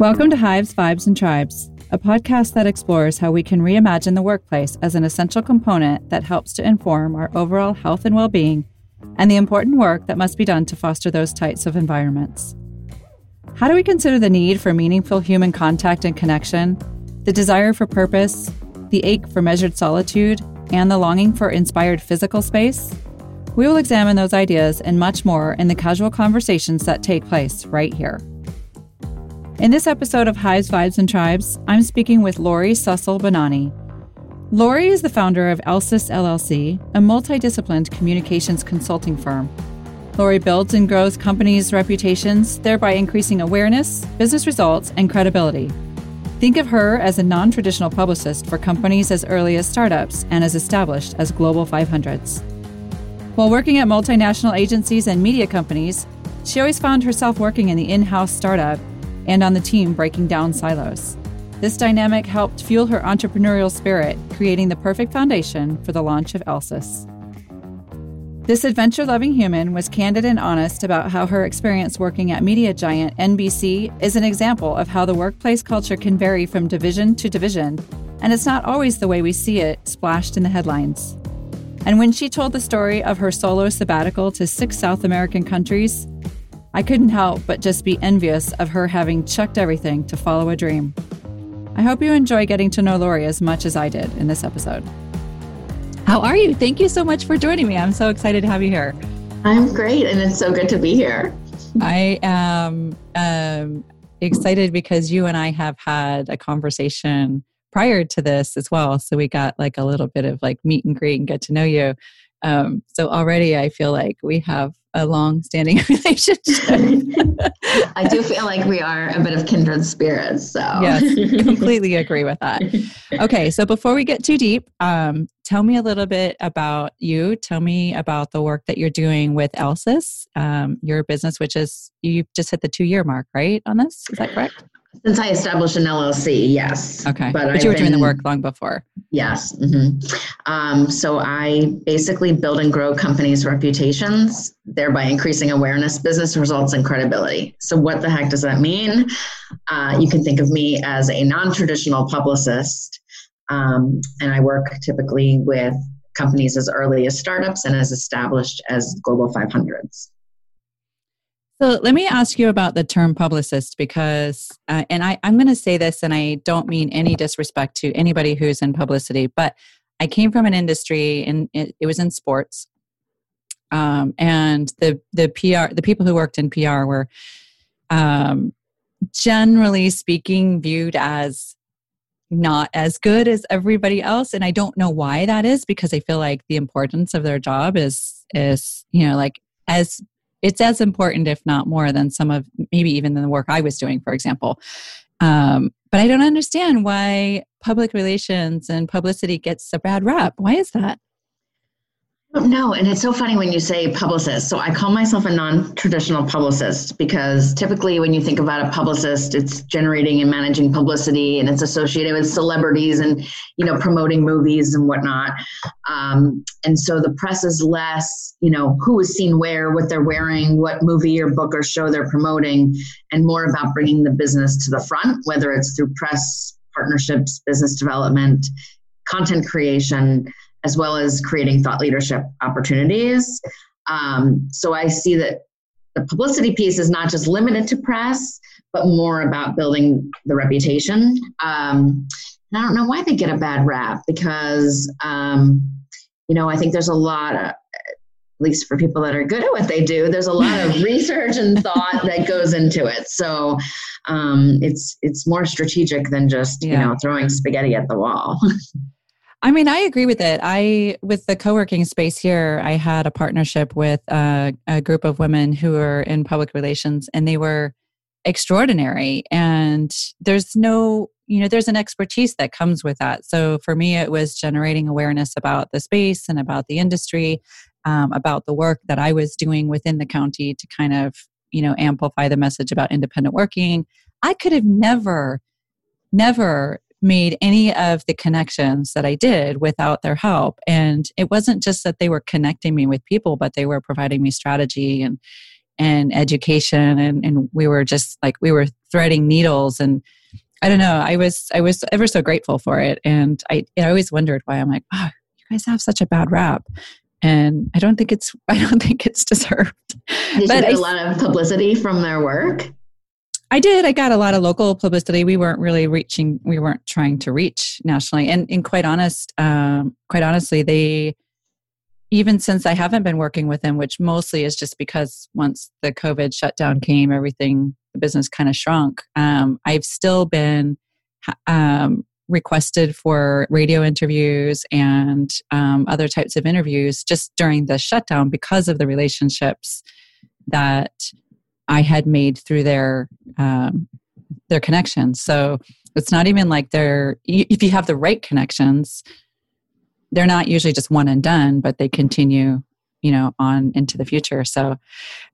Welcome to Hives, Vibes, and Tribes, a podcast that explores how we can reimagine the workplace as an essential component that helps to inform our overall health and well being and the important work that must be done to foster those types of environments. How do we consider the need for meaningful human contact and connection, the desire for purpose, the ache for measured solitude, and the longing for inspired physical space? We will examine those ideas and much more in the casual conversations that take place right here. In this episode of Hives, Vibes, and Tribes, I'm speaking with Lori Sussel Bonani. Lori is the founder of Elsis LLC, a multidisciplined communications consulting firm. Lori builds and grows companies' reputations, thereby increasing awareness, business results, and credibility. Think of her as a non traditional publicist for companies as early as startups and as established as Global 500s. While working at multinational agencies and media companies, she always found herself working in the in house startup and on the team breaking down silos. This dynamic helped fuel her entrepreneurial spirit, creating the perfect foundation for the launch of Elsis. This adventure loving human was candid and honest about how her experience working at media giant NBC is an example of how the workplace culture can vary from division to division, and it's not always the way we see it splashed in the headlines. And when she told the story of her solo sabbatical to six South American countries, I couldn't help but just be envious of her having chucked everything to follow a dream. I hope you enjoy getting to know Lori as much as I did in this episode. How are you? Thank you so much for joining me. I'm so excited to have you here. I'm great, and it's so good to be here. I am um, excited because you and I have had a conversation prior to this as well. So we got like a little bit of like meet and greet and get to know you. Um, so already I feel like we have a long standing relationship. I do feel like we are a bit of kindred spirits. So, yes, completely agree with that. Okay, so before we get too deep, um, tell me a little bit about you. Tell me about the work that you're doing with Elsis, um, your business, which is you just hit the two year mark, right? On this, is that correct? Since I established an LLC, yes. Okay. But, but you were been, doing the work long before. Yes. Mm-hmm. Um, so I basically build and grow companies' reputations, thereby increasing awareness, business results, and credibility. So, what the heck does that mean? Uh, you can think of me as a non traditional publicist, um, and I work typically with companies as early as startups and as established as global 500s. So let me ask you about the term publicist because, uh, and I, I'm going to say this, and I don't mean any disrespect to anybody who's in publicity, but I came from an industry and it, it was in sports, um, and the the PR the people who worked in PR were, um, generally speaking, viewed as not as good as everybody else, and I don't know why that is because I feel like the importance of their job is is you know like as it's as important, if not more, than some of maybe even than the work I was doing, for example. Um, but I don't understand why public relations and publicity gets a bad rap. Why is that? No, and it's so funny when you say publicist. So I call myself a non-traditional publicist because typically when you think about a publicist, it's generating and managing publicity, and it's associated with celebrities and you know promoting movies and whatnot. Um, and so the press is less, you know, who is seen where, what they're wearing, what movie or book or show they're promoting, and more about bringing the business to the front, whether it's through press partnerships, business development, content creation, as well as creating thought leadership opportunities. Um, so I see that the publicity piece is not just limited to press, but more about building the reputation. Um, and I don't know why they get a bad rap because, um, you know, I think there's a lot of, at least for people that are good at what they do, there's a lot of research and thought that goes into it. So um, it's it's more strategic than just yeah. you know throwing spaghetti at the wall. I mean, I agree with it. I, with the co working space here, I had a partnership with a, a group of women who were in public relations, and they were extraordinary. And there's no, you know, there's an expertise that comes with that. So for me, it was generating awareness about the space and about the industry, um, about the work that I was doing within the county to kind of, you know, amplify the message about independent working. I could have never, never made any of the connections that I did without their help. And it wasn't just that they were connecting me with people, but they were providing me strategy and and education and, and we were just like we were threading needles and I don't know. I was I was ever so grateful for it, and I, I always wondered why I'm like, oh, you guys have such a bad rap, and I don't think it's I don't think it's deserved. Did but you get I, a lot of publicity from their work? I did. I got a lot of local publicity. We weren't really reaching. We weren't trying to reach nationally. And, and quite honest, um, quite honestly, they even since I haven't been working with them, which mostly is just because once the COVID shutdown came, everything the business kind of shrunk. Um, I've still been um, requested for radio interviews and um, other types of interviews just during the shutdown because of the relationships that I had made through their um, their connections. So it's not even like they're if you have the right connections, they're not usually just one and done, but they continue, you know, on into the future. So,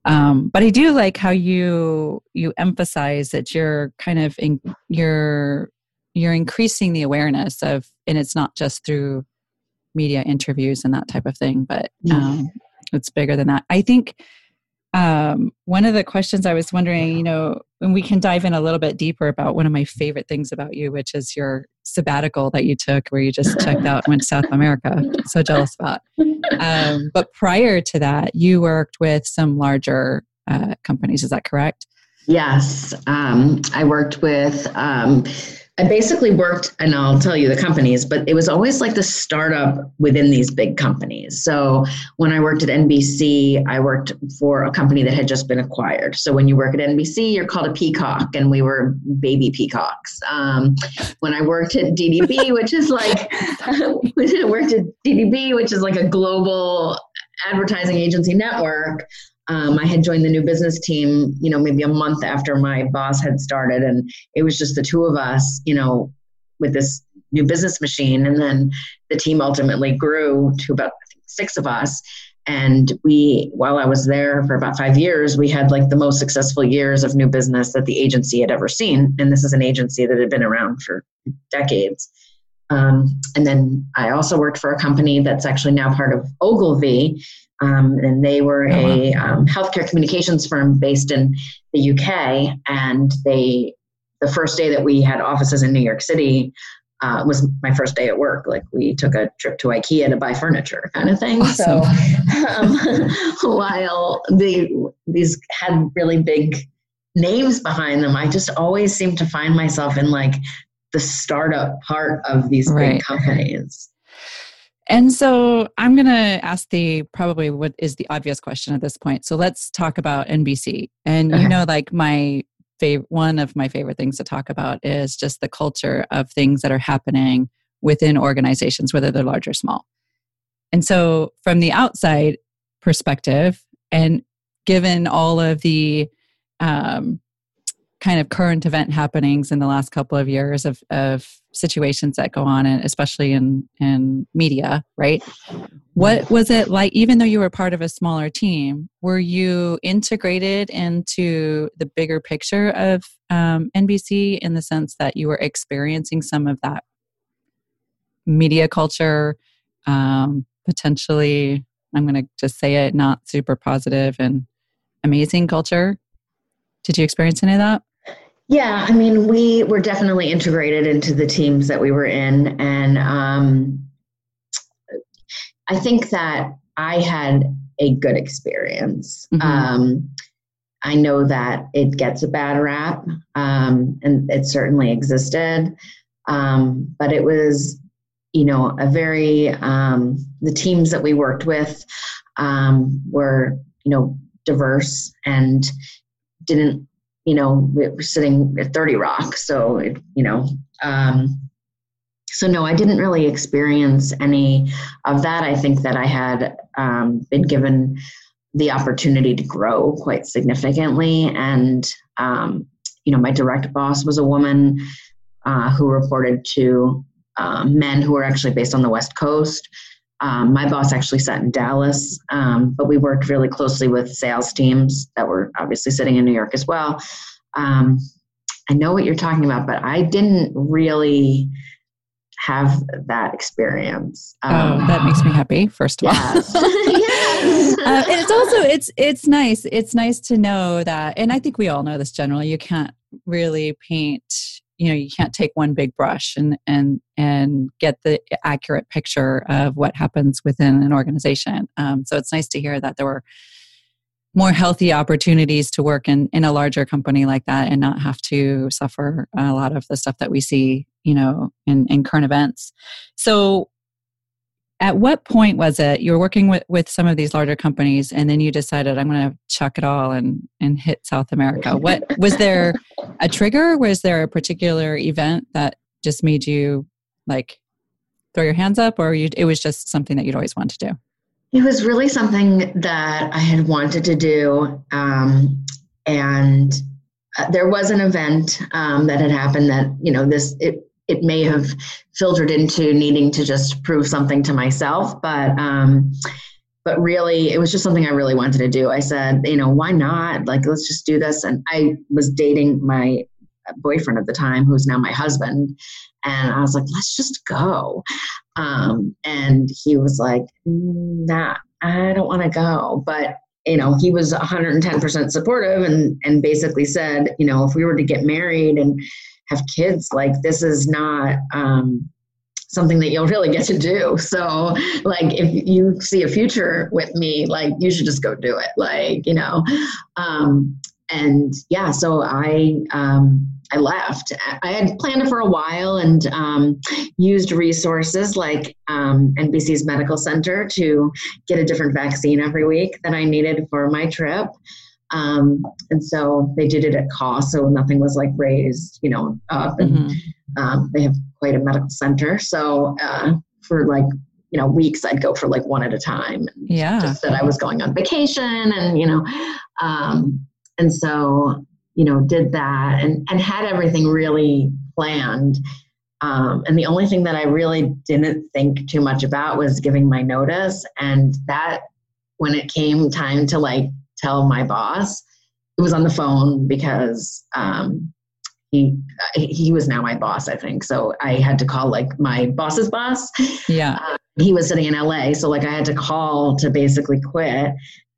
um, but I do like how you you emphasize that you're kind of in, you're you're increasing the awareness of, and it's not just through media interviews and that type of thing, but um, it's bigger than that. I think um, one of the questions I was wondering, you know, and we can dive in a little bit deeper about one of my favorite things about you, which is your sabbatical that you took where you just checked out and went to South America. So jealous about. Um, but prior to that, you worked with some larger uh, companies. Is that correct? Yes. Um, I worked with um, I basically worked, and I'll tell you the companies, but it was always like the startup within these big companies. So when I worked at NBC, I worked for a company that had just been acquired. So when you work at NBC, you're called a peacock, and we were baby peacocks. Um, when I worked at DDB, which is like, I worked at DDB, which is like a global advertising agency network. Um, I had joined the new business team, you know, maybe a month after my boss had started, and it was just the two of us, you know, with this new business machine. And then the team ultimately grew to about six of us. And we, while I was there for about five years, we had like the most successful years of new business that the agency had ever seen. And this is an agency that had been around for decades. Um, and then I also worked for a company that's actually now part of Ogilvy, um, and they were oh, a um, healthcare communications firm based in the UK. And they, the first day that we had offices in New York City, uh, was my first day at work. Like we took a trip to IKEA to buy furniture, kind of thing. Awesome. So um, while they these had really big names behind them, I just always seemed to find myself in like the startup part of these right. big companies. And so I'm going to ask the probably what is the obvious question at this point. So let's talk about NBC. And okay. you know, like my favorite, one of my favorite things to talk about is just the culture of things that are happening within organizations, whether they're large or small. And so from the outside perspective, and given all of the um, kind of current event happenings in the last couple of years of, of situations that go on and especially in in media right? What was it like even though you were part of a smaller team were you integrated into the bigger picture of um, nbc in the sense that you were experiencing some of that media culture um, potentially i'm going to just say it not super positive and amazing culture? Did you experience any of that Yeah, I mean, we were definitely integrated into the teams that we were in. And um, I think that I had a good experience. Mm-hmm. Um, I know that it gets a bad rap, um, and it certainly existed. Um, but it was, you know, a very, um, the teams that we worked with um, were, you know, diverse and didn't you know, we were sitting at 30 Rock. So, it, you know, um, so no, I didn't really experience any of that. I think that I had um, been given the opportunity to grow quite significantly. And, um, you know, my direct boss was a woman uh, who reported to um, men who were actually based on the West Coast. Um, my boss actually sat in Dallas, um, but we worked really closely with sales teams that were obviously sitting in New York as well. Um, I know what you're talking about, but I didn't really have that experience. Um, oh, that makes me happy. First of yes. all, yes. uh, it's also it's it's nice. It's nice to know that, and I think we all know this generally. You can't really paint you know you can't take one big brush and and and get the accurate picture of what happens within an organization. Um, so it's nice to hear that there were more healthy opportunities to work in in a larger company like that and not have to suffer a lot of the stuff that we see you know in in current events. So at what point was it you were working with, with some of these larger companies and then you decided i'm going to chuck it all and and hit south america what was there a trigger? Was there a particular event that just made you like throw your hands up or you, it was just something that you'd always wanted to do? It was really something that i had wanted to do um, and uh, there was an event um, that had happened that you know this it it may have filtered into needing to just prove something to myself but um, but really it was just something i really wanted to do. I said you know why not? Like let's just do this. And i was dating my boyfriend at the time who's now my husband and i was like let's just go. Um, and he was like nah i don't want to go. But you know he was 110% supportive and and basically said you know if we were to get married and have kids like this is not um, something that you'll really get to do. So like if you see a future with me like you should just go do it like you know? Um, and yeah so i um, i left. I had planned it for a while and um, used resources like um, nbc's medical center to get a different vaccine every week that i needed for my trip um, and so they did it at cost, so nothing was like raised, you know, up. And mm-hmm. um, they have quite a medical center. So uh, for like, you know, weeks, I'd go for like one at a time. Yeah. Just that I was going on vacation and, you know, um, and so, you know, did that and, and had everything really planned. Um, and the only thing that I really didn't think too much about was giving my notice. And that, when it came time to like tell my boss. It was on the phone because um, he he was now my boss, I think. So I had to call like my boss's boss. Yeah. Uh, he was sitting in LA, so like I had to call to basically quit.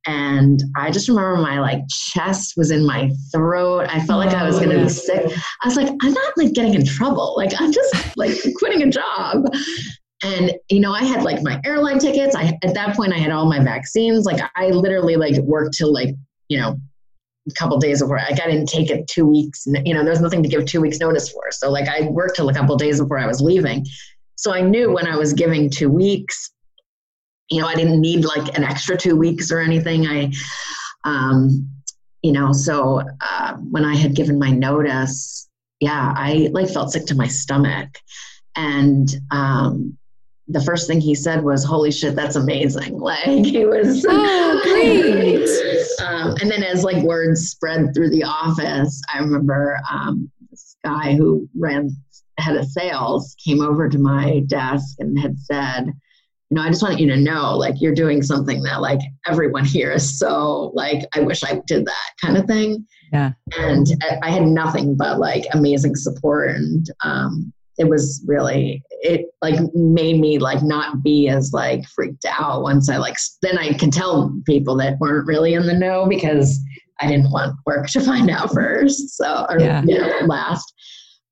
And I just remember my like chest was in my throat. I felt like I was going to be sick. I was like, I'm not like getting in trouble. Like I'm just like quitting a job. And you know, I had like my airline tickets. I at that point I had all my vaccines. Like I literally like worked till like you know a couple days before. Like I didn't take it two weeks. You know, there's nothing to give two weeks notice for. So like I worked till a couple days before I was leaving. So I knew when I was giving two weeks, you know, I didn't need like an extra two weeks or anything. I, um, you know, so uh, when I had given my notice, yeah, I like felt sick to my stomach, and um, the first thing he said was, "Holy shit, that's amazing!" Like he was oh, great. um, and then as like words spread through the office, I remember um, this guy who ran head of sales came over to my desk and had said, "You know, I just want you to know, like you're doing something that like everyone here is so like I wish I did that kind of thing." Yeah. And I had nothing but like amazing support and um, it was really it like made me like not be as like freaked out once I like then I could tell people that weren't really in the know because I didn't want work to find out first, so or yeah. you know, last.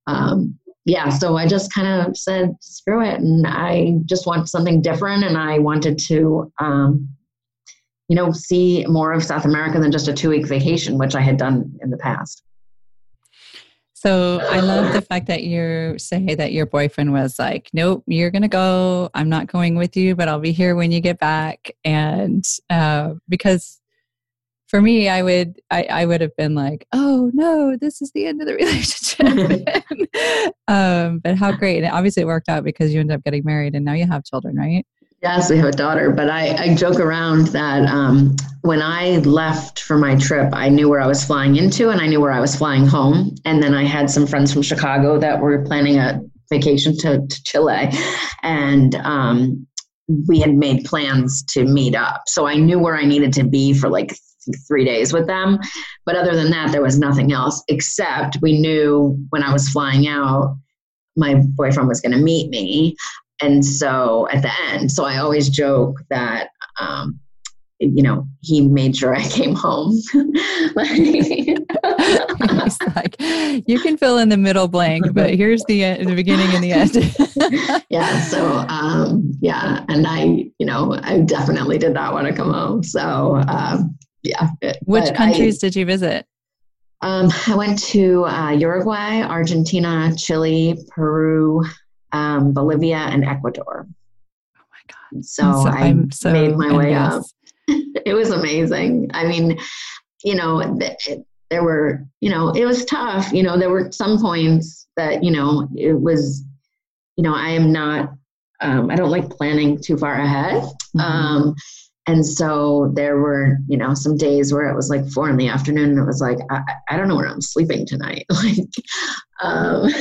Um, yeah, so I just kind of said, screw it. And I just want something different. And I wanted to, um, you know, see more of South America than just a two week vacation, which I had done in the past. So I love the fact that you say that your boyfriend was like, nope, you're going to go. I'm not going with you, but I'll be here when you get back. And uh, because for me, I would I, I would have been like, oh no, this is the end of the relationship. um, but how great! And obviously, it worked out because you ended up getting married, and now you have children, right? Yes, we have a daughter. But I, I joke around that um, when I left for my trip, I knew where I was flying into, and I knew where I was flying home. And then I had some friends from Chicago that were planning a vacation to, to Chile, and um, we had made plans to meet up. So I knew where I needed to be for like three days with them. But other than that, there was nothing else except we knew when I was flying out, my boyfriend was going to meet me. And so at the end, so I always joke that, um, you know, he made sure I came home. He's like, you can fill in the middle blank, but here's the the beginning and the end. yeah. So, um, yeah, and I, you know, I definitely did not want to come home. So, um, yeah. Which countries I, did you visit? Um, I went to uh, Uruguay, Argentina, Chile, Peru, um, Bolivia, and Ecuador. Oh my God. So, so I so made my way up. it was amazing. I mean, you know, th- there were, you know, it was tough. You know, there were some points that, you know, it was, you know, I am not, um, I don't like planning too far ahead. Mm-hmm. Um, and so there were, you know, some days where it was like four in the afternoon and it was like, I, I don't know where I'm sleeping tonight. like, um,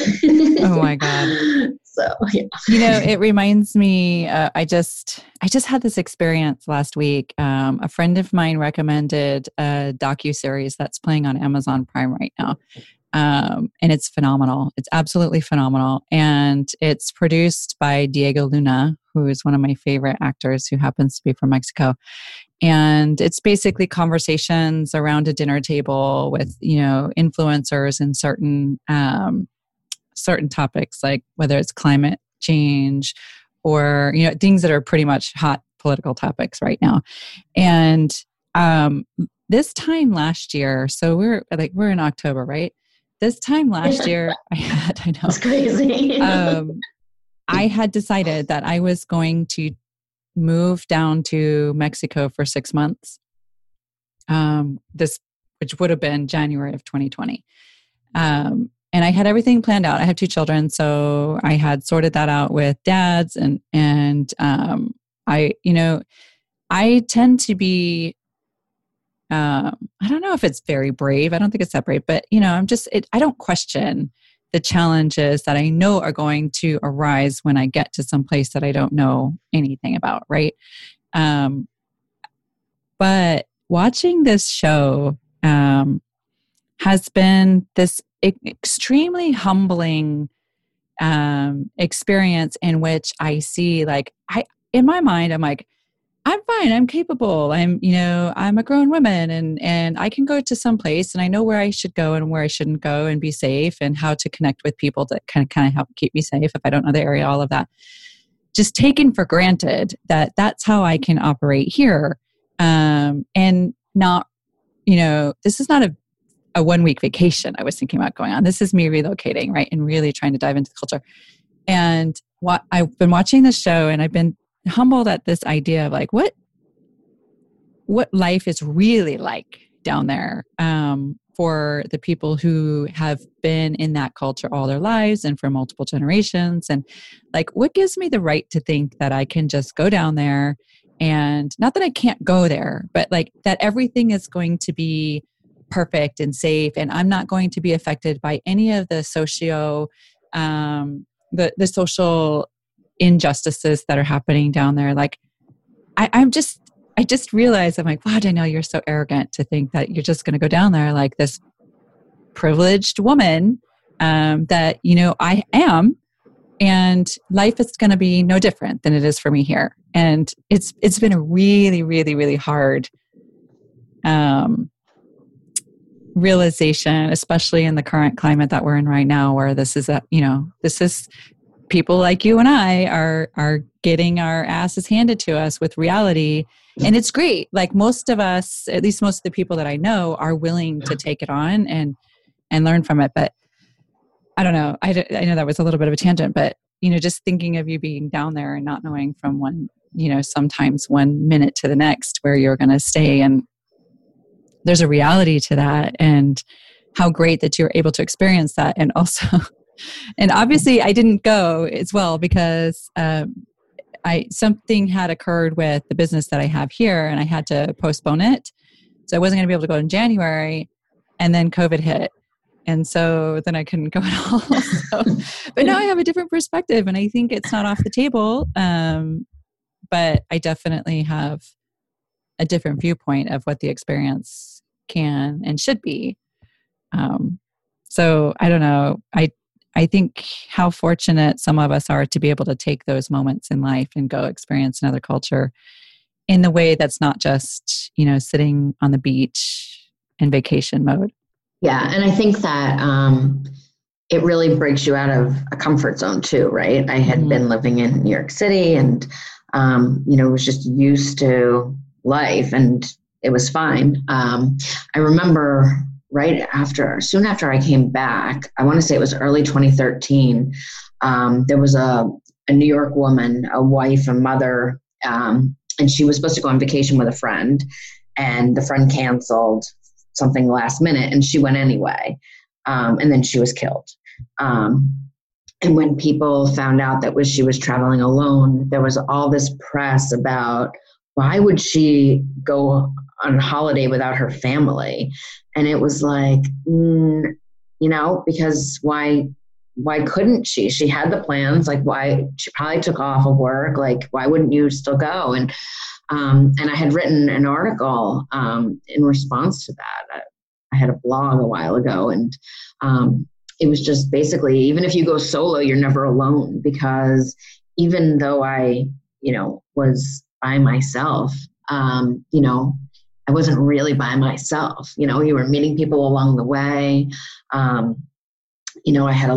oh my God. So, yeah. You know, it reminds me, uh, I just, I just had this experience last week. Um, a friend of mine recommended a docu-series that's playing on Amazon Prime right now. Um, and it's phenomenal. It's absolutely phenomenal. And it's produced by Diego Luna, who is one of my favorite actors who happens to be from Mexico. And it's basically conversations around a dinner table with, you know, influencers in certain um, certain topics, like whether it's climate change or, you know, things that are pretty much hot political topics right now. And um, this time last year, so we're like we're in October, right? This time last year, I had I know it's crazy. um, I had decided that I was going to move down to Mexico for six months. Um, this, which would have been January of 2020. Um, and I had everything planned out. I have two children, so I had sorted that out with dads, and and um, I, you know, I tend to be. Um, I don't know if it's very brave. I don't think it's that brave, but you know, I'm just. It, I don't question the challenges that I know are going to arise when I get to some place that I don't know anything about, right? Um, but watching this show um, has been this extremely humbling um, experience in which I see, like, I in my mind, I'm like, I'm fine. I'm capable. I'm, you know, I'm a grown woman and and I can go to some place and I know where I should go and where I shouldn't go and be safe and how to connect with people that kind of kind of help keep me safe if I don't know the area, all of that. Just taken for granted that that's how I can operate here. Um, and not, you know, this is not a a one week vacation I was thinking about going on. This is me relocating, right? And really trying to dive into the culture. And what I've been watching this show and I've been humbled at this idea of like what what life is really like down there um, for the people who have been in that culture all their lives and for multiple generations and like what gives me the right to think that i can just go down there and not that i can't go there but like that everything is going to be perfect and safe and i'm not going to be affected by any of the socio um, the the social injustices that are happening down there. Like I, i'm just i just realized i'm like wow danielle you're so arrogant to think that you're just going to go down there like this privileged woman um, that you know i am and life is going to be no different than it is for me here. And it's it's been a really really really hard um realization, especially in the current climate that we're in right now, where this is a, you know, this is people like you and I are are getting our asses handed to us with reality. And it's great. Like most of us, at least most of the people that I know, are willing to take it on and and learn from it. But I don't know. I, I know that was a little bit of a tangent, but you know, just thinking of you being down there and not knowing from one, you know, sometimes one minute to the next where you're going to stay and there's a reality to that and how great that you're able to experience that. And also and obviously i didn't go as well because um, i something had occurred with the business that i have here and i had to postpone it. So i wasn't going to be able to go in january and then covid hit. And so then i couldn't go at all. So, but now i have a different perspective and i think it's not off the table um, but i definitely have a different viewpoint of what the experience can and should be. Um, so I don't know. I I think how fortunate some of us are to be able to take those moments in life and go experience another culture in the way that's not just you know sitting on the beach in vacation mode. Yeah, and I think that um, it really breaks you out of a comfort zone too, right? I had mm-hmm. been living in New York City and um, you know was just used to life and it was fine. Um, I remember right after, soon after I came back, I want to say it was early 2013, um, there was a, a New York woman, a wife, a mother, um, and she was supposed to go on vacation with a friend, and the friend canceled something last minute, and she went anyway. Um, and then she was killed. Um, and when people found out that was she was traveling alone, there was all this press about why would she go on holiday without her family. And it was like mm, you know because why why couldn't she? She had the plans like why she probably took off of work like why wouldn't you still go? And um, and i had written an article um, in response to that. I had a blog a while ago and um, it was just basically even if you go solo you're never alone because even though i you know was by myself um, you know I wasn't really by myself. You know, you were meeting people along the way. Um, you know, I had a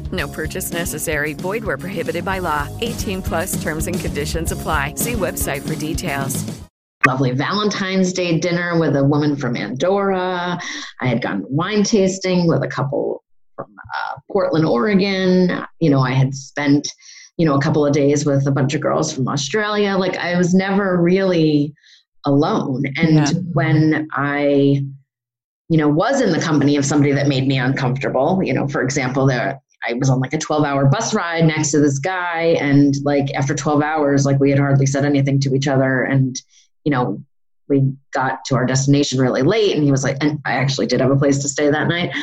No purchase necessary. Void where prohibited by law. 18 plus terms and conditions apply. See website for details lovely Valentine's Day dinner with a woman from Andorra. I had gone wine tasting with a couple from uh, Portland, Oregon. You know, I had spent, you know, a couple of days with a bunch of girls from Australia. Like I was never really alone. And yeah. when I, you know, was in the company of somebody that made me uncomfortable, you know, for example, there I was on like a 12 hour bus ride next to this guy. And like after 12 hours, like we had hardly said anything to each other. And you know, we got to our destination really late and he was like and i actually did have a place to stay that night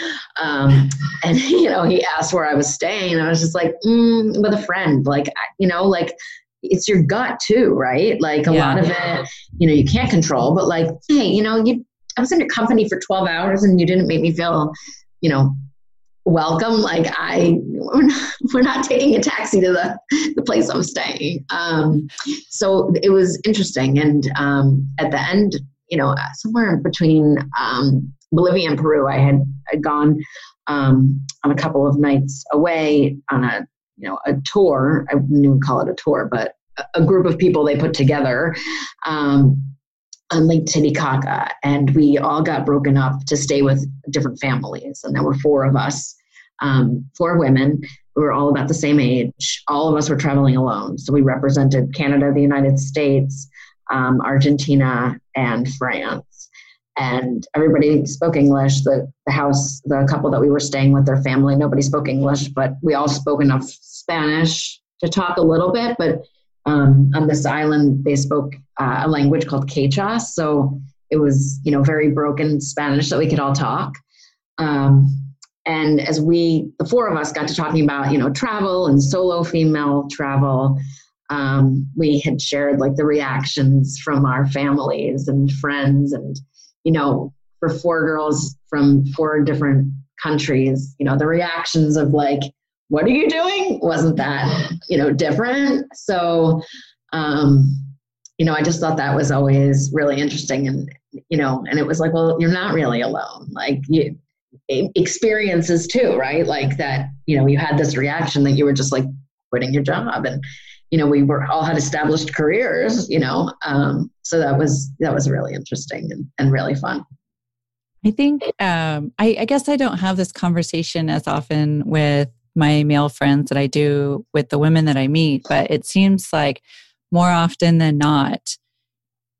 um, and you know he asked where i was staying and i was just like mm, with a friend like you know like it's your gut too right like a yeah. lot of it you know you can't control but like hey you know you i was in your company for 12 hours and you didn't make me feel you know welcome. Like I, we're not, we're not taking a taxi to the, the place I'm staying. Um, so it was interesting. And um, at the end, you know, somewhere between um, Bolivia and Peru, I had, gone um, on a couple of nights away on a, you know, a tour. I wouldn't even call it a tour, but a group of people they put together on Lake Titicaca, and we all got broken up to stay with different families. And there were four of us, um, four women. We were all about the same age. All of us were traveling alone. So we represented Canada, the United States, um, Argentina, and France. And everybody spoke English. The, the house, the couple that we were staying with, their family, nobody spoke English, but we all spoke enough Spanish to talk a little bit. But um, on this island, they spoke uh, a language called Quechua. So it was, you know, very broken Spanish that we could all talk. Um, and as we, the four of us, got to talking about, you know, travel and solo female travel, um, we had shared like the reactions from our families and friends, and you know, for four girls from four different countries, you know, the reactions of like, "What are you doing?" wasn't that, you know, different. So, um, you know, I just thought that was always really interesting. And, you know, and it was like, well, you're not really alone. Like you, experiences too, right? Like that, you know, you had this reaction that you were just like quitting your job and, you know, we were all had established careers, you know, um, so that was, that was really interesting and, and really fun. I think, um, I, I guess I don't have this conversation as often with my male friends that I do with the women that I meet, but it seems like more often than not,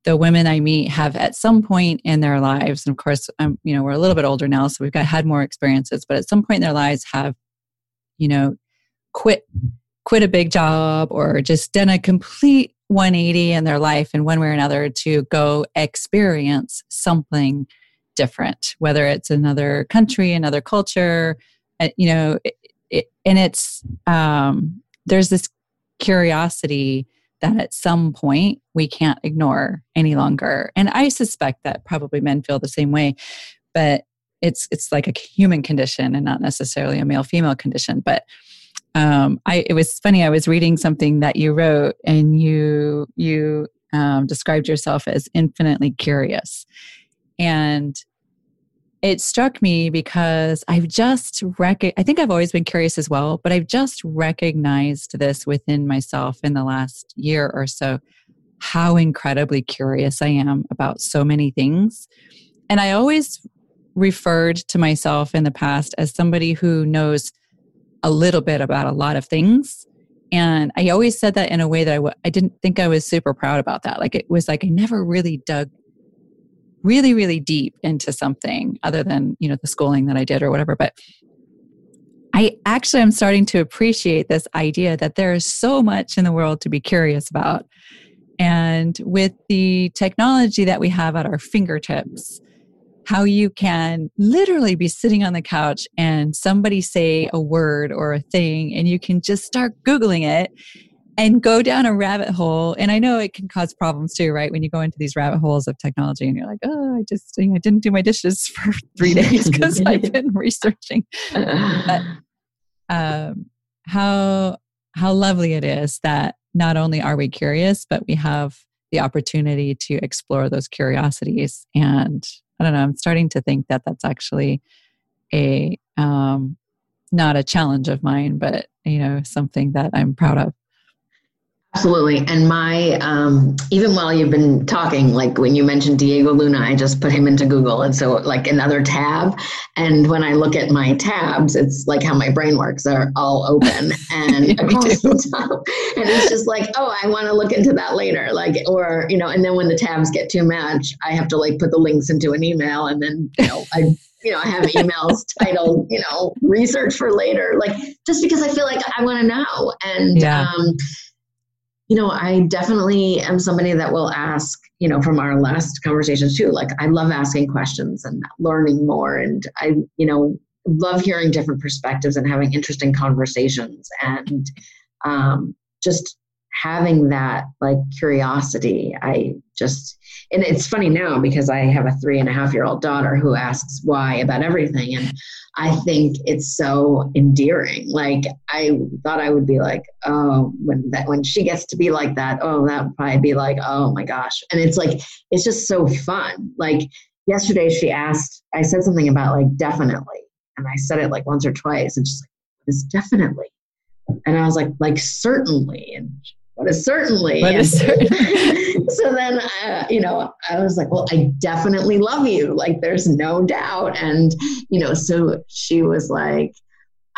the women I meet have at some point in their lives, and of course, I'm, you know, we're a little bit older now, so we've got had more experiences, but at some point in their lives have, you know, quit quit a big job or just done a complete 180 in their life in one way or another to go experience something different, whether it's another country, another culture, uh, you know, it, it, and it's um, there's this curiosity that at some point we can't ignore any longer. And I suspect that probably men feel the same way, but it's it's like a human condition and not necessarily a male female condition. But um, I it was funny. I was reading something that you wrote, and you you um, described yourself as infinitely curious, and it struck me because I've just rec- I think I've always been curious as well, but I've just recognized this within myself in the last year or so how incredibly curious I am about so many things. And I always referred to myself in the past as somebody who knows a little bit about a lot of things. And I always said that in a way that I w- I didn't think I was super proud about that. Like it was like I never really dug really really deep into something other than you know the schooling that i did or whatever but i actually am starting to appreciate this idea that there is so much in the world to be curious about. And with the technology that we have at our fingertips how you can literally be sitting on the couch and somebody say a word or a thing and you can just start googling it and go down a rabbit hole. And I know it can cause problems too, right? When you go into these rabbit holes of technology and you're like, oh, I just you know, I didn't do my dishes for three days because I've been researching. But, um, how how lovely it is that not only are we curious, but we have the opportunity to explore those curiosities. And I don't know, I'm starting to think that that's actually a um, not a challenge of mine, but you know, something that I'm proud of. Absolutely. And my, um, even while you've been talking, like when you mentioned Diego Luna, I just put him into Google. And so, like, another tab. And when I look at my tabs, it's like how my brain works, they're all open and yeah, across the top. And it's just like, oh, I want to look into that later. Like, or, you know, and then when the tabs get too much, I have to like put the links into an email and then, you know, I, you know, I have emails titled, you know, research for later, like just because I feel like I want to know. And, yeah. um, you know, I definitely am somebody that will ask, you know, from our last conversations too. Like, I love asking questions and learning more. And I, you know, love hearing different perspectives and having interesting conversations and um, just having that like curiosity, I just, and it's funny now because I have a three and a half year old daughter who asks why about everything. And I think it's so endearing. Like I thought I would be like, oh, when that when she gets to be like that, oh, that would probably be like, oh my gosh. And it's like it's just so fun. Like yesterday she asked, I said something about like definitely. And I said it like once or twice, and she's like, it's definitely. And I was like, like certainly. And certainly? Is certainly? so then, uh, you know, I was like, well, I definitely love you. Like, there's no doubt. And, you know, so she was like,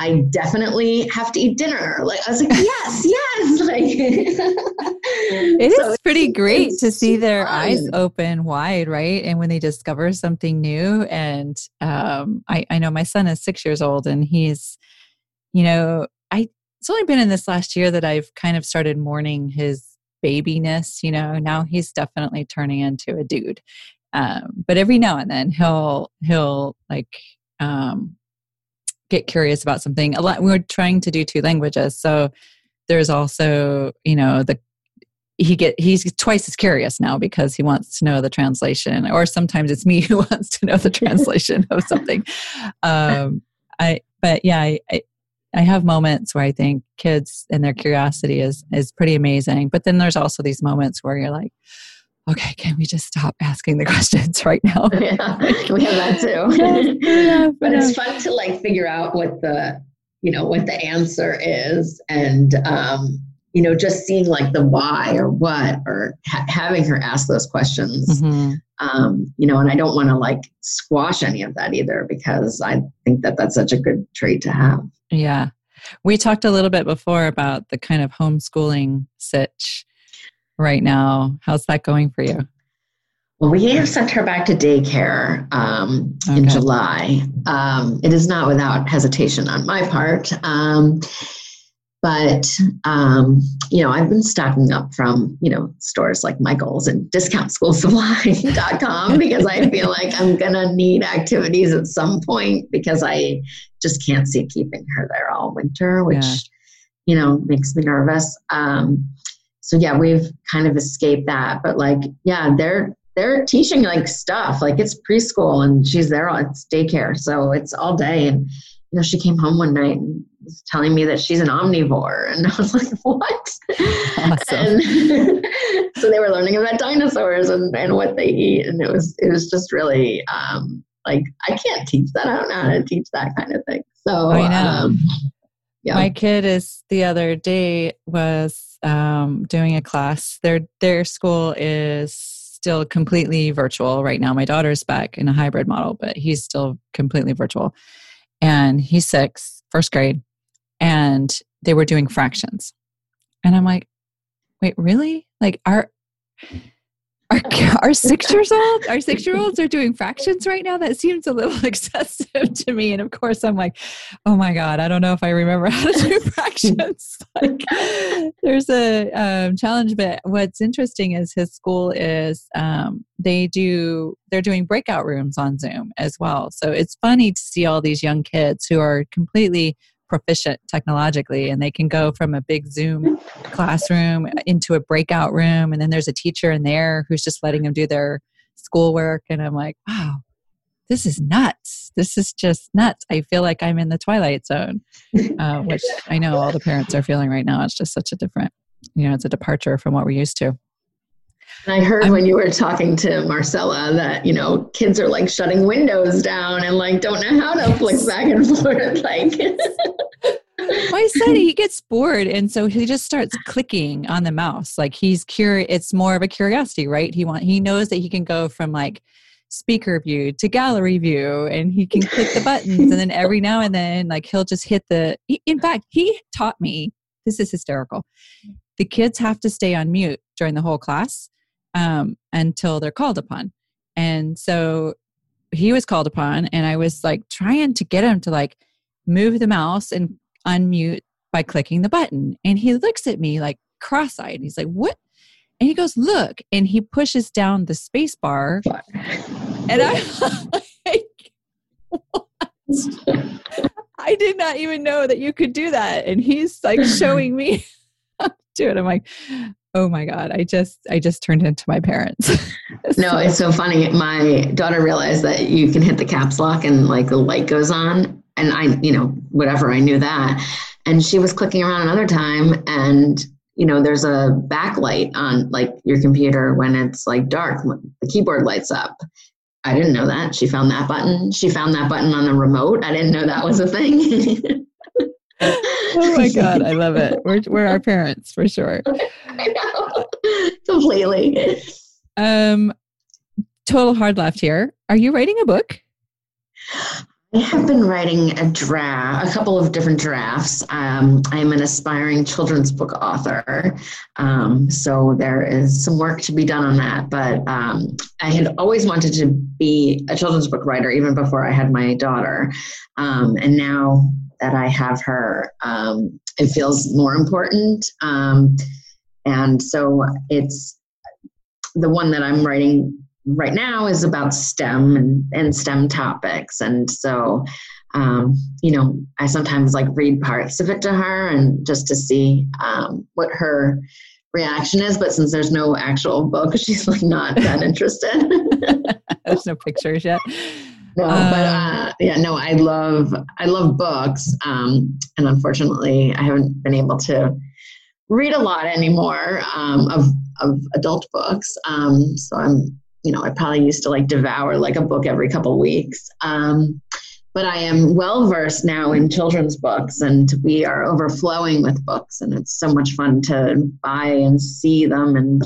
I definitely have to eat dinner. Like I was like, yes, yes. Like it so is pretty great to see their fun. eyes open wide, right? And when they discover something new. And um, I, I know my son is six years old, and he's, you know, it's only been in this last year that I've kind of started mourning his babiness. You know, now he's definitely turning into a dude. Um, but every now and then he'll he'll like um, get curious about something. A lot. We're trying to do two languages, so there's also you know the he get he's twice as curious now because he wants to know the translation or sometimes it's me who wants to know the translation of something um i but yeah I, I, I have moments where I think kids and their curiosity is is pretty amazing. But then there's also these moments where you're like, okay, can we just stop asking the questions right now? yeah, we have that too. yeah, but it's fun to like figure out what the you know what the answer is and um you know just seeing like the why or what or ha- having her ask those questions mm-hmm. um you know and i don't want to like squash any of that either because i think that that's such a good trait to have yeah. We talked a little bit before about the kind of homeschooling sitch right now. How's that going for you? Well, we have sent her back to daycare um, okay. in July. Um, it is not without hesitation on my part. Um, but um, you know, I've been stocking up from you know stores like Michaels and DiscountSchoolSupply.com because I feel like I'm gonna need activities at some point because I just can't see keeping her there all winter, which yeah. you know makes me nervous. Um, so yeah, we've kind of escaped that, but like yeah, they're they're teaching like stuff like it's preschool and she's there all, it's daycare so it's all day and you know she came home one night and was telling me that she's an omnivore. And I was like, what? Awesome. So they were learning about dinosaurs and, and what they eat. And it was, it was just really, um, like, I can't teach that. I don't know how to teach that kind of thing. So. Um, yeah. My kid is the other day was um, doing a class. Their their school is still completely virtual right now. My daughter's back in a hybrid model, but he's still completely virtual. And he's six, first grade and they were doing fractions. And I'm like, wait, really? Like, our our, our six years old, our six year olds are doing fractions right now. That seems a little excessive to me. And of course, I'm like, oh my God, I don't know if I remember how to do fractions. like, there's a um, challenge, but what's interesting is his school is um, they do, they're doing breakout rooms on Zoom as well. So it's funny to see all these young kids who are completely proficient technologically and they can go from a big zoom classroom into a breakout room and then there's a teacher in there who's just letting them do their schoolwork and i'm like wow this is nuts. This is just nuts. I feel like i'm in the twilight zone uh, which i know all the parents are feeling right now. It's just such a different you know it's a departure from what we're used to and I heard I'm, when you were talking to Marcella that, you know, kids are like shutting windows down and like don't know how to flick back and forth. Like, my son, he gets bored. And so he just starts clicking on the mouse. Like he's curious. It's more of a curiosity, right? He want, he knows that he can go from like, speaker view to gallery view and he can click the buttons and then every now and then like he'll just hit the in fact he taught me this is hysterical the kids have to stay on mute during the whole class um, until they're called upon. And so he was called upon, and I was like trying to get him to like move the mouse and unmute by clicking the button. And he looks at me like cross eyed. He's like, What? And he goes, Look. And he pushes down the space bar. And I'm like, What? I did not even know that you could do that. And he's like showing me do it. I'm like, oh my god, I just I just turned into my parents. no, it's so funny. My daughter realized that you can hit the caps lock and like the light goes on, and I, you know, whatever, I knew that, and she was clicking around another time and you know there's a backlight on like your computer when it's like dark the keyboard lights up. I didn't know that. She found that button. She found that button on the remote. I didn't know that was a thing oh my god i love it. We're, we're our parents for sure. I know. Completely. Um total hard left here. Are you writing a book? I have been writing a draft, a couple of different drafts. Um, I'm an aspiring children's book author, um, so there is some work to be done on that. But um, I had always wanted to be a children's book writer even before I had my daughter, um, and now that I have her, um, it feels more important. Um, and so it's the one that I'm writing right now is about STEM and, and STEM topics. And so, um, you know, I sometimes like read parts of it to her and just to see um, what her reaction is. But since there's no actual book, she's like not that interested. there's no pictures yet. No, um, but uh, yeah, no, I love I love books, um, and unfortunately, I haven't been able to read a lot anymore um, of of adult books. Um, so I'm you know, I probably used to like devour like a book every couple weeks. Um, but I am well versed now in children's books, and we are overflowing with books, and it's so much fun to buy and see them. And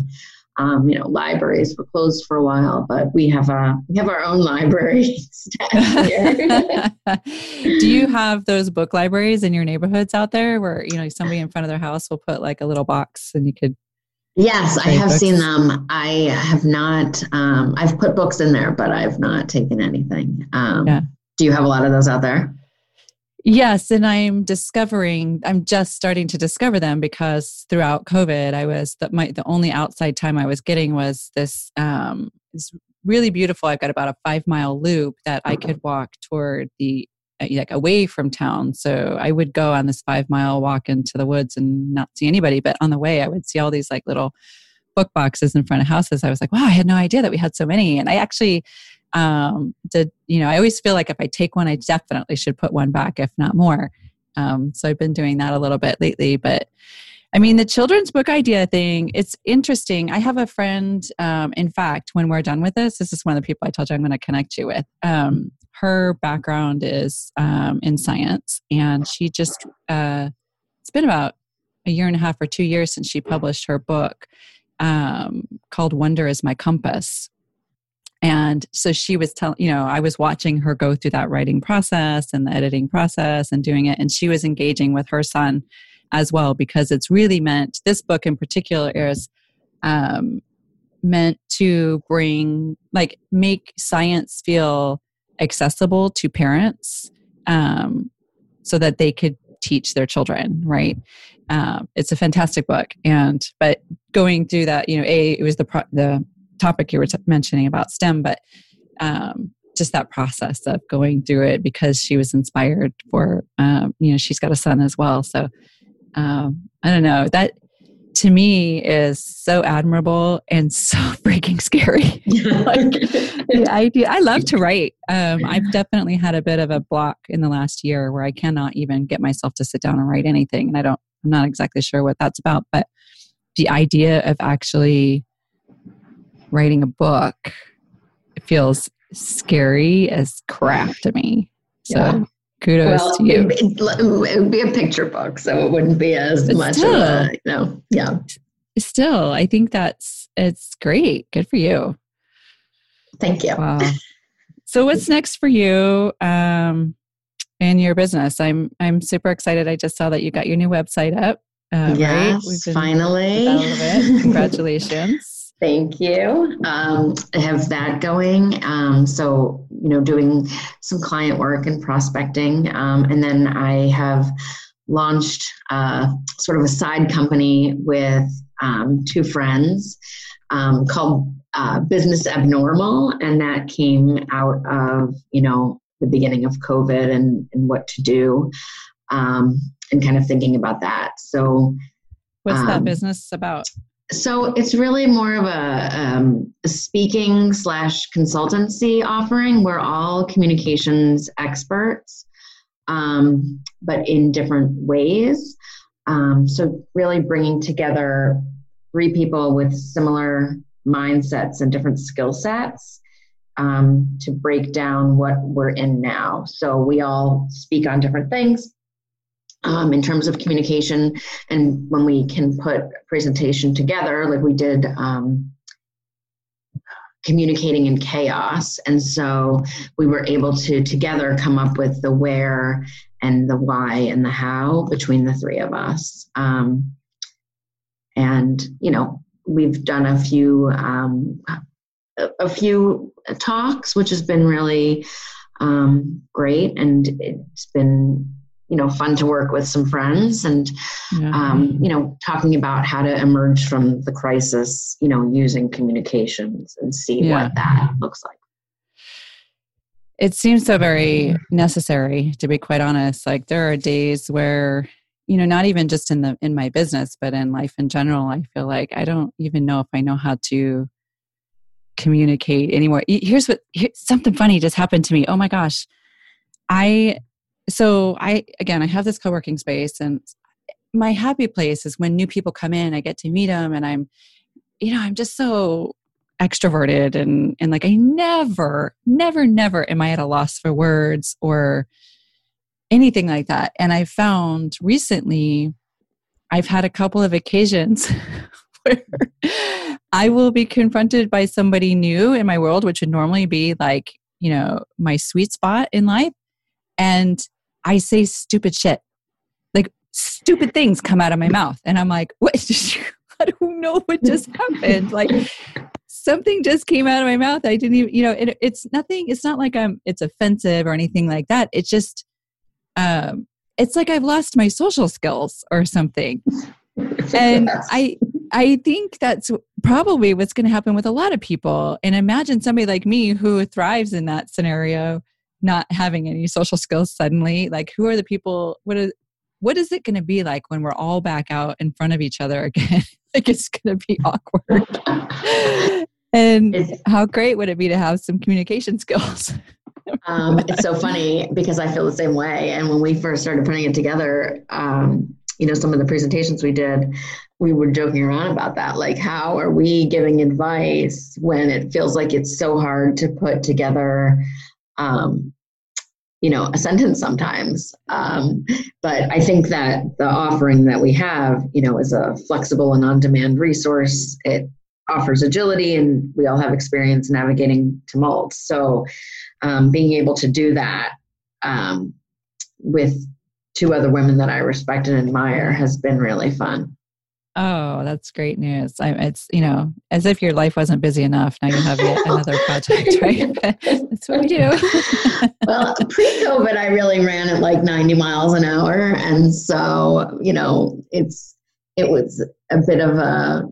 um, you know, libraries were closed for a while, but we have a we have our own library staff here. Do you have those book libraries in your neighborhoods out there, where you know somebody in front of their house will put like a little box, and you could Yes, I have books? seen them. I have not. Um, I've put books in there, but I've not taken anything. Um, yeah. Do you have a lot of those out there? Yes, and I'm discovering. I'm just starting to discover them because throughout COVID, I was the, my the only outside time I was getting was this. Um, this really beautiful. I've got about a five mile loop that I could walk toward the uh, like away from town. So I would go on this five mile walk into the woods and not see anybody. But on the way, I would see all these like little book boxes in front of houses. I was like, wow, I had no idea that we had so many. And I actually um, did, you know, I always feel like if I take one, I definitely should put one back, if not more. Um, so I've been doing that a little bit lately. But I mean, the children's book idea thing, it's interesting. I have a friend, um, in fact, when we're done with this, this is one of the people I told you I'm going to connect you with. Um, her background is um, in science, and she just, uh, it's been about a year and a half or two years since she published her book um, called Wonder is My Compass. And so she was telling, you know, I was watching her go through that writing process and the editing process and doing it. And she was engaging with her son as well because it's really meant, this book in particular is um, meant to bring, like, make science feel accessible to parents um, so that they could teach their children right um, it's a fantastic book and but going through that you know a it was the pro- the topic you were mentioning about stem but um, just that process of going through it because she was inspired for um, you know she's got a son as well so um, i don't know that to me is so admirable and so freaking scary. like the idea, I love to write. Um, I've definitely had a bit of a block in the last year where I cannot even get myself to sit down and write anything, and I don't. I'm not exactly sure what that's about, but the idea of actually writing a book feels scary as crap to me. So yeah kudos well, to you. It, would be a picture book, so it wouldn't be as but much still, of a, you know, yeah. Still, I think that's it's great. Good for you. Thank you. Wow. So what's next for you um, in your business? I'm I'm super excited. I just saw that you got your new website up. Uh, yes, right? finally. Congratulations. Thank you. Um, I have that going. Um, so, you know, doing some client work and prospecting. Um, and then I have launched uh, sort of a side company with um, two friends um, called uh, Business Abnormal. And that came out of, you know, the beginning of COVID and, and what to do um, and kind of thinking about that. So, What's that business about? So it's really more of a, um, speaking slash consultancy offering. We're all communications experts, um, but in different ways. Um, so really bringing together three people with similar mindsets and different skill sets um, to break down what we're in now. So we all speak on different things um, in terms of communication, and when we can put a presentation together, like we did. Um, communicating in chaos and so we were able to together come up with the where and the why and the how between the three of us um, and you know we've done a few um, a few talks, which has been really um, great, and it's been you know fun to work with some friends and yeah. um, you know talking about how to emerge from the crisis you know using communications and see yeah. what that looks like. It seems so very necessary to be quite honest. Like there are days where you know not even just in the in my business but in life in general i feel like i don't even know if i know how to communicate anymore. Here's what here, something funny just happened to me. Oh my gosh. I so i again i have this co-working space and my happy place is when new people come in i get to meet them and i'm you know i'm just so extroverted and and like i never never never am i at a loss for words or anything like that. And I found recently, I've had a couple of occasions where I will be confronted by somebody new in my world, which would normally be like, you know, my sweet spot in life. And I say stupid shit. Like stupid things come out of my mouth. And I'm like, what? I don't know what just happened. Like something just came out of my mouth. I didn't even, you know, it, it's nothing, it's not like I'm, it's offensive or anything like that. It's just, um, it's like I've lost my social skills or something. and I I think that's probably what's going to happen with a lot of people. And imagine somebody like me who thrives in that scenario, not having any social skills suddenly. Like, who are the people? What is what is it going to be like when we're all back out in front of each other again? like, it's going to be awkward. and how great would it be to have some communication skills? um, it's so funny because I feel the same way. And when we first started putting it together, um, you know, some of the presentations we did, we were joking around about that. Like, how are we giving advice when it feels like it's so hard to put together, um, you know, a sentence sometimes? Um, but I think that the offering that we have, you know, is a flexible and on demand resource. It offers agility, and we all have experience navigating tumult. So, um, being able to do that um, with two other women that I respect and admire has been really fun. Oh, that's great news. I, it's, you know, as if your life wasn't busy enough. Now you have yet another project, right? that's what we do. well, pre COVID, I really ran at like 90 miles an hour. And so, you know, it's, it was a bit of a,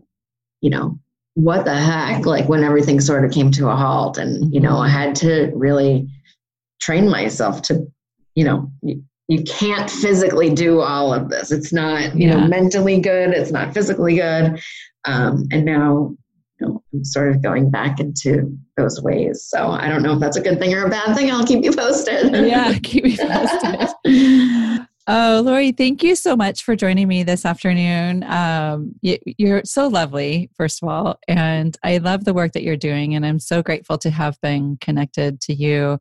you know, what the heck like when everything sort of came to a halt and you know mm-hmm. i had to really train myself to you know you, can't physically do all of this it's not you yeah. know mentally good it's not physically good um, and now you know, i'm sort of going back into those ways so i don't know if that's a good thing or a bad thing i'll keep you posted yeah keep me posted Oh, Lori, thank you so much for joining me this afternoon. Um, you, are so lovely, first of all, and I love the work that you're doing, and I'm so grateful to have been connected to you.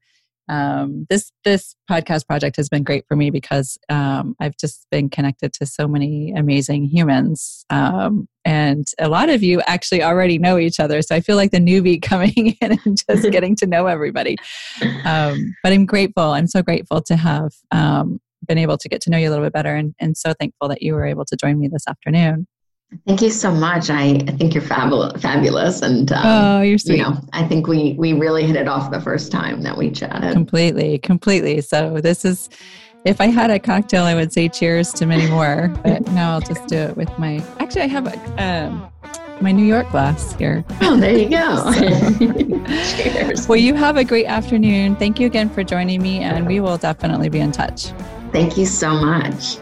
Um, this this podcast project has been great for me because um, I've just been connected to so many amazing humans, um, and a lot of you actually already know each other. So I feel like the newbie coming in and just getting to know everybody. Um, but I'm grateful. I'm so grateful to have um, been able to get to know you a little bit better and, and so thankful that you were able to join me this afternoon. Thank you so much. I, I think you're fabulous, fabulous, and um, oh, you're sweet. You know, I think we we really hit it off the first time that we chatted. Completely, completely. So this is, if I had a cocktail, I would say cheers to many more. But now I'll just do it with my. Actually, I have a, um, my New York glass here. Oh, there you go. cheers. Well, you have a great afternoon. Thank you again for joining me, and we will definitely be in touch. Thank you so much.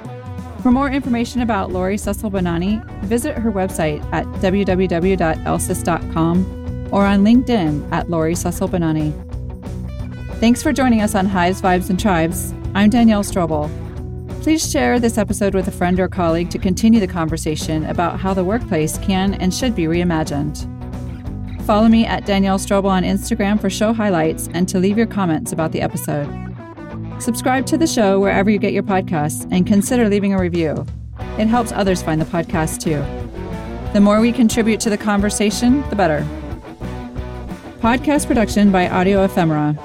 For more information about Lori Cecil Bonani, visit her website at www.elsis.com or on LinkedIn at Lori Cecil Bonani. Thanks for joining us on Hives, Vibes, and Tribes. I'm Danielle Strobel. Please share this episode with a friend or colleague to continue the conversation about how the workplace can and should be reimagined. Follow me at Danielle Strobel on Instagram for show highlights and to leave your comments about the episode. Subscribe to the show wherever you get your podcasts and consider leaving a review. It helps others find the podcast too. The more we contribute to the conversation, the better. Podcast production by Audio Ephemera.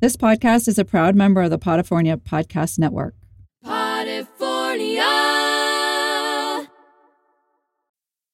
This podcast is a proud member of the Podifornia Podcast Network.